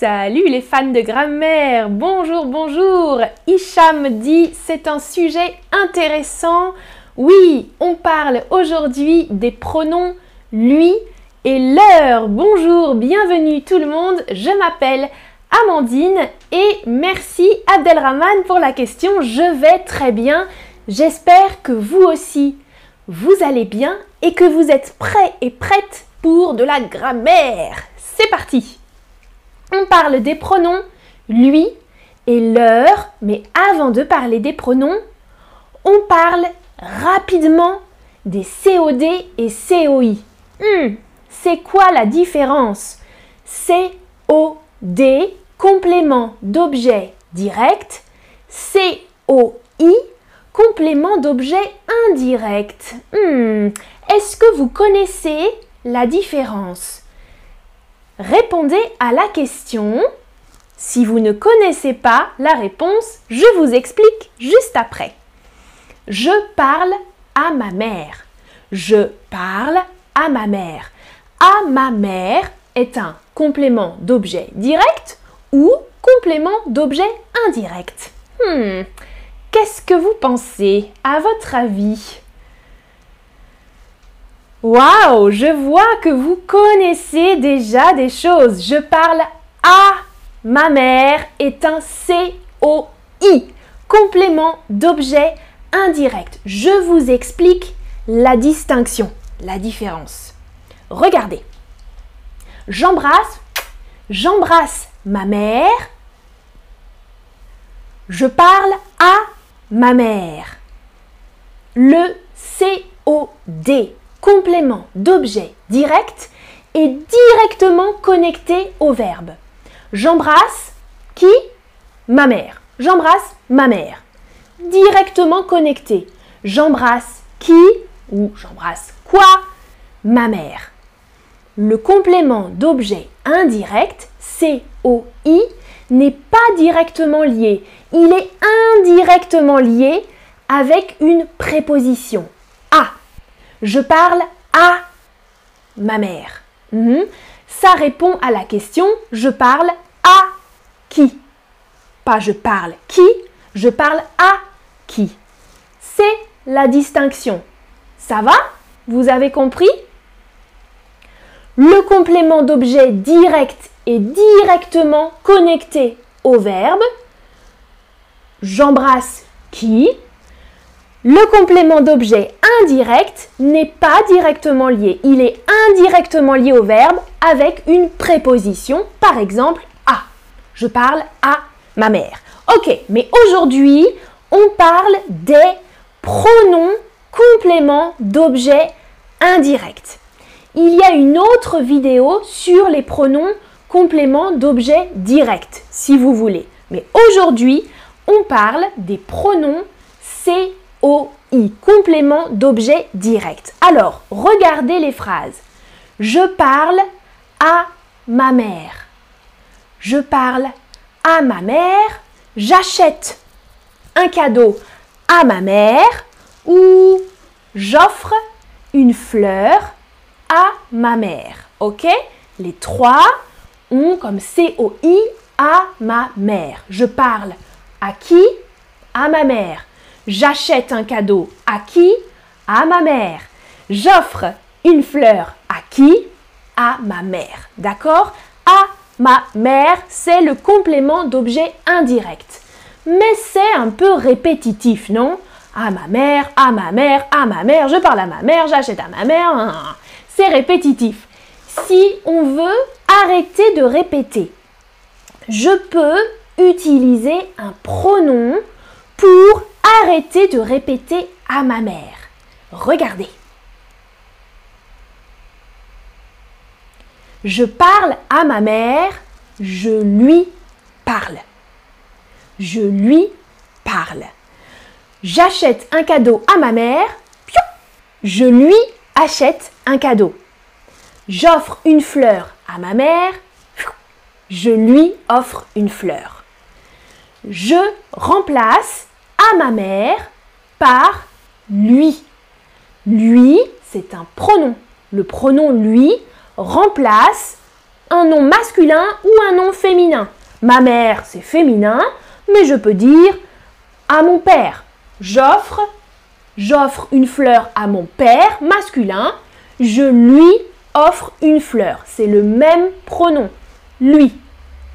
Salut les fans de grammaire, bonjour, bonjour. Hicham dit c'est un sujet intéressant. Oui, on parle aujourd'hui des pronoms lui et leur. Bonjour, bienvenue tout le monde, je m'appelle Amandine et merci Abdelrahman pour la question. Je vais très bien, j'espère que vous aussi vous allez bien et que vous êtes prêts et prêtes pour de la grammaire. C'est parti On parle des pronoms lui et leur, mais avant de parler des pronoms, on parle rapidement des COD et COI. Hmm, c'est quoi la différence? COD, complément d'objet direct, COI, complément d'objet indirect. Hmm, est-ce que vous connaissez la différence? Répondez à la question. Si vous ne connaissez pas la réponse, je vous explique juste après. Je parle à ma mère. Je parle à ma mère. À ma mère est un complément d'objet direct ou complément d'objet indirect. Hmm. Qu'est-ce que vous pensez à votre avis? Waouh, je vois que vous connaissez déjà des choses. Je parle à ma mère est un COI, complément d'objet indirect. Je vous explique la distinction, la différence. Regardez. J'embrasse, j'embrasse ma mère. Je parle à ma mère. Le COD, complément d'objet direct, est directement connecté au verbe. J'embrasse qui? Ma mère. J'embrasse ma mère. Directement connecté. J'embrasse qui ou j'embrasse quoi? Ma mère. Le complément d'objet indirect, COI, n'est pas directement lié. Il est indirectement lié avec une préposition. Je parle à ma mère. Mhm. Ça répond à la question je parle à qui? Pas je parle qui, je parle à qui? C'est la distinction. Ça va? Vous avez compris? Le complément d'objet direct est directement connecté au verbe. J'embrasse qui? Le complément d'objet indirect n'est pas directement lié. Il est indirectement lié au verbe avec une préposition, par exemple à. Je parle à ma mère. Ok, mais aujourd'hui, on parle des pronoms complément d'objet indirect. Il y a une autre vidéo sur les pronoms complément d'objet direct, si vous voulez. Mais aujourd'hui, on parle des pronoms COI, complément d'objet direct. Alors, regardez les phrases. Je parle à ma mère. Je parle à ma mère. J'achète un cadeau à ma mère ou j'offre une fleur à ma mère. Ok? Les trois ont comme COI à ma mère. Je parle à qui? À ma mère. J'achète un cadeau à qui? À ma mère. J'offre une fleur à qui? À ma mère. D'accord? À ma mère, c'est le complément d'objet indirect. Mais c'est un peu répétitif, non? À ma mère, à ma mère, à ma mère, je parle à ma mère, j'achète à ma mère. Hein, hein. C'est répétitif. Si on veut arrêter de répéter, je peux utiliser un pronom pour arrêter de répéter à ma mère. Regardez. Je parle à ma mère, je lui parle. Je lui parle. J'achète un cadeau à ma mère, je lui achète un cadeau. J'offre une fleur à ma mère, je lui offre une fleur. Je remplace à ma mère par lui. Lui, c'est un pronom. Le pronom lui remplace un nom masculin ou un nom féminin. Ma mère, c'est féminin, mais je peux dire à mon père. J'offre, j'offre une fleur à mon père masculin. Je lui offre une fleur. C'est le même pronom. Lui.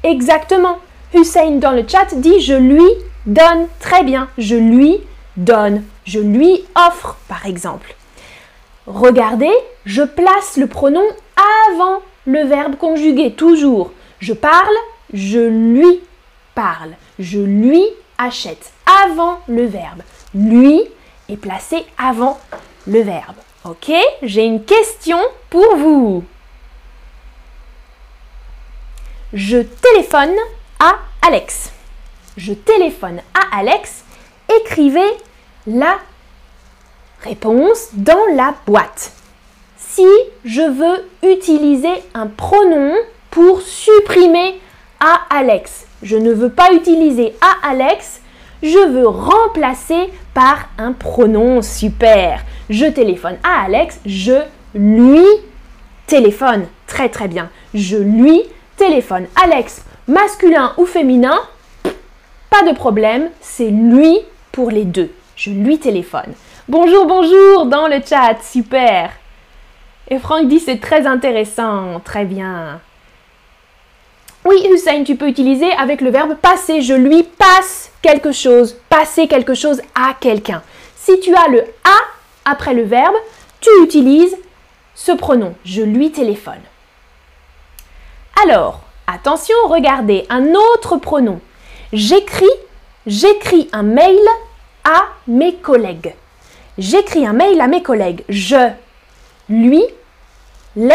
Exactement. Hussein dans le chat dit je lui donne. Très bien. Je lui donne. Je lui offre, par exemple. Regardez, je place le pronom avant le verbe conjugué, toujours. Je parle, je lui parle. Je lui achète avant le verbe. Lui est placé avant le verbe. Ok J'ai une question pour vous. Je téléphone à Alex. Je téléphone à Alex. Écrivez la réponse dans la boîte. Si je veux utiliser un pronom pour supprimer à Alex, je ne veux pas utiliser à Alex, je veux remplacer par un pronom super. Je téléphone à Alex, je lui téléphone. Très très bien. Je lui téléphone. Alex, masculin ou féminin, pas de problème, c'est lui pour les deux. Je lui téléphone. Bonjour, bonjour dans le chat, super. Et Franck dit c'est très intéressant, très bien. Oui, Hussein, tu peux utiliser avec le verbe passer. Je lui passe quelque chose, passer quelque chose à quelqu'un. Si tu as le à après le verbe, tu utilises ce pronom. Je lui téléphone. Alors, attention, regardez un autre pronom. J'écris, j'écris un mail à mes collègues. J'écris un mail à mes collègues. Je, lui, les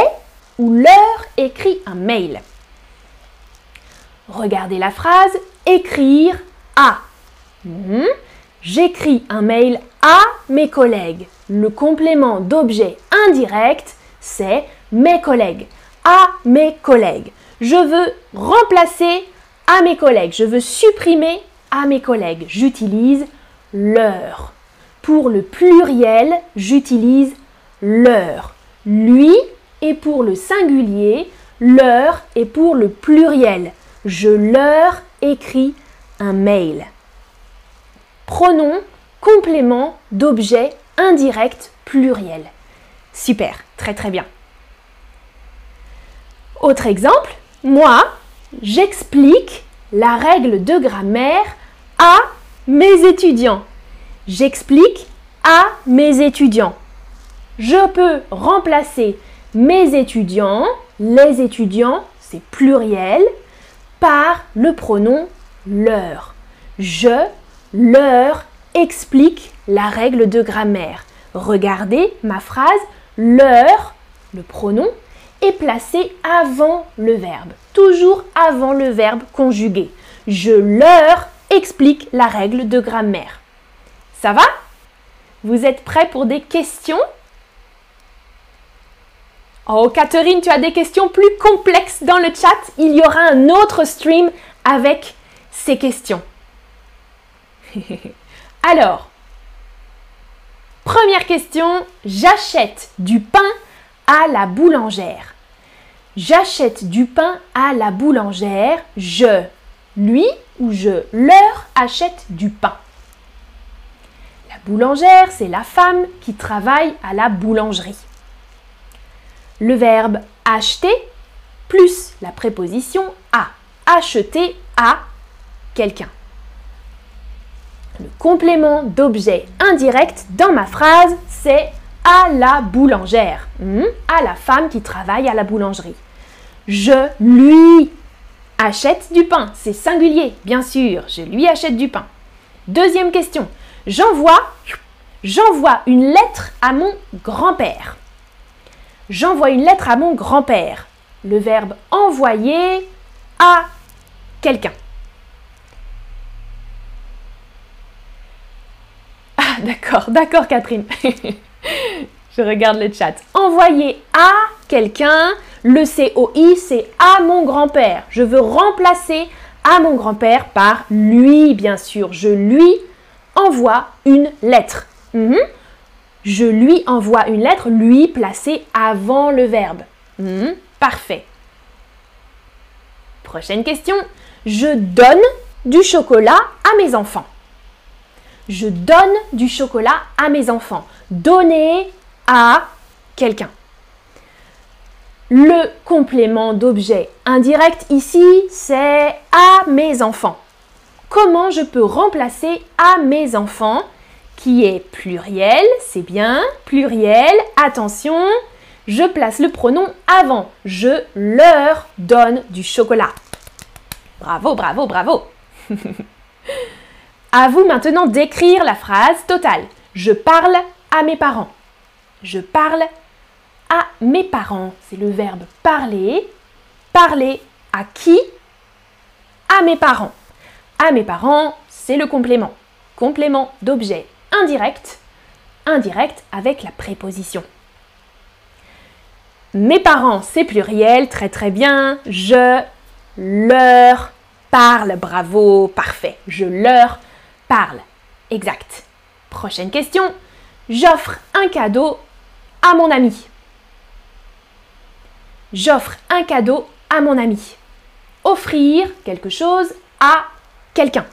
ou leur écrit un mail. Regardez la phrase écrire à. Hmm. J'écris un mail à mes collègues. Le complément d'objet indirect, c'est mes collègues. À mes collègues. Je veux remplacer à mes collègues. Je veux supprimer à mes collègues. J'utilise leur. Pour le pluriel, j'utilise leur. Lui est pour le singulier, leur est pour le pluriel. Je leur écris un mail. Pronom, complément d'objet indirect pluriel. Super, très très bien. Autre exemple, moi, j'explique la règle de grammaire à mes étudiants. J'explique à mes étudiants. Je peux remplacer mes étudiants, les étudiants, c'est pluriel, par le pronom leur. Je leur explique la règle de grammaire. Regardez ma phrase, leur, le pronom, est placé avant le verbe, toujours avant le verbe conjugué. Je leur explique la règle de grammaire. Ça va? Vous êtes prêts pour des questions? Oh, Catherine, tu as des questions plus complexes dans le chat. Il y aura un autre stream avec ces questions. Alors, première question, j'achète du pain à la boulangère. J'achète du pain à la boulangère. Je, lui ou je leur achète du pain. La boulangère, c'est la femme qui travaille à la boulangerie le verbe acheter plus la préposition à. Acheter à quelqu'un. Le complément d'objet indirect dans ma phrase, c'est à la boulangère, hmm? à la femme qui travaille à la boulangerie. Je lui achète du pain, c'est singulier, bien sûr, je lui achète du pain. Deuxième question, j'envoie j'envoie une lettre à mon grand-père. J'envoie une lettre à mon grand-père. Le verbe envoyer à quelqu'un. Ah, d'accord, d'accord, Catherine. Regarde le chat. Envoyer à quelqu'un, le COI, c'est à mon grand-père. Je veux remplacer à mon grand-père par lui, bien sûr. Je lui envoie une lettre. Mhm. Je lui envoie une lettre, lui placé avant le verbe. Hmm, parfait. Prochaine question. Je donne du chocolat à mes enfants. Je donne du chocolat à mes enfants. Donner à quelqu'un. Le complément d'objet indirect ici, c'est à mes enfants. Comment je peux remplacer à mes enfants qui est pluriel, c'est bien, pluriel, attention, je place le pronom avant. Je leur donne du chocolat. Bravo, bravo, bravo. à vous maintenant d'écrire la phrase totale. Je parle à mes parents. Je parle à mes parents. C'est le verbe parler. Parler à qui? À mes parents. À mes parents, c'est le complément. Complément d'objet indirect. Indirect avec la préposition. Mes parents, c'est pluriel, très très bien. Je leur parle. Bravo, parfait. Je leur parle. Exact. Prochaine question. J'offre un cadeau à mon ami. J'offre un cadeau à mon ami. Offrir quelque chose à quelqu'un.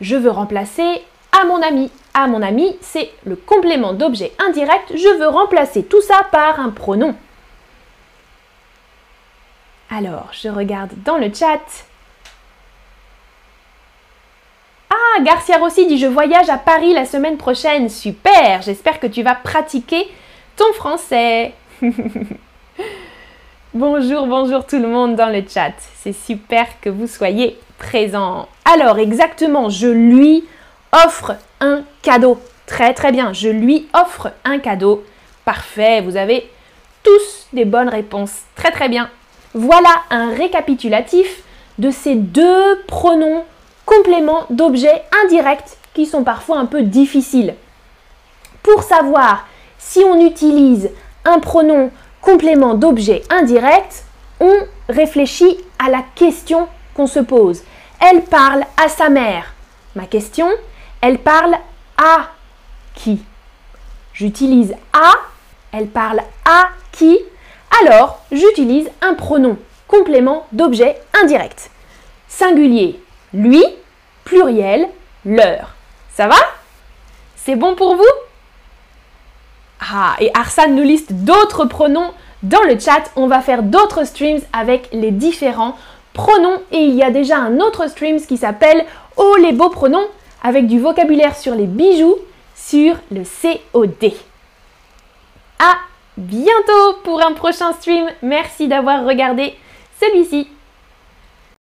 Je veux remplacer à mon ami. À mon ami, c'est le complément d'objet indirect. Je veux remplacer tout ça par un pronom. Alors, je regarde dans le chat. Ah, Garcia Rossi dit Je voyage à Paris la semaine prochaine. Super J'espère que tu vas pratiquer ton français. bonjour, bonjour tout le monde dans le chat. C'est super que vous soyez présents. Alors, exactement, je lui offre un cadeau. Très très bien, je lui offre un cadeau. Parfait, vous avez tous des bonnes réponses. Très très bien. Voilà un récapitulatif de ces deux pronoms compléments d'objets indirects qui sont parfois un peu difficiles. Pour savoir si on utilise un pronom complément d'objet indirect, on réfléchit à la question qu'on se pose. Elle parle à sa mère. Ma question, elle parle à qui? J'utilise à, elle parle à qui? Alors, j'utilise un pronom complément d'objet indirect. Singulier, lui, pluriel, leur. Ça va? C'est bon pour vous? Ah, et Arsane nous liste d'autres pronoms dans le chat. On va faire d'autres streams avec les différents pronoms. Et il y a déjà un autre stream qui s'appelle Oh les beaux pronoms avec du vocabulaire sur les bijoux sur le COD. À bientôt pour un prochain stream. Merci d'avoir regardé celui-ci.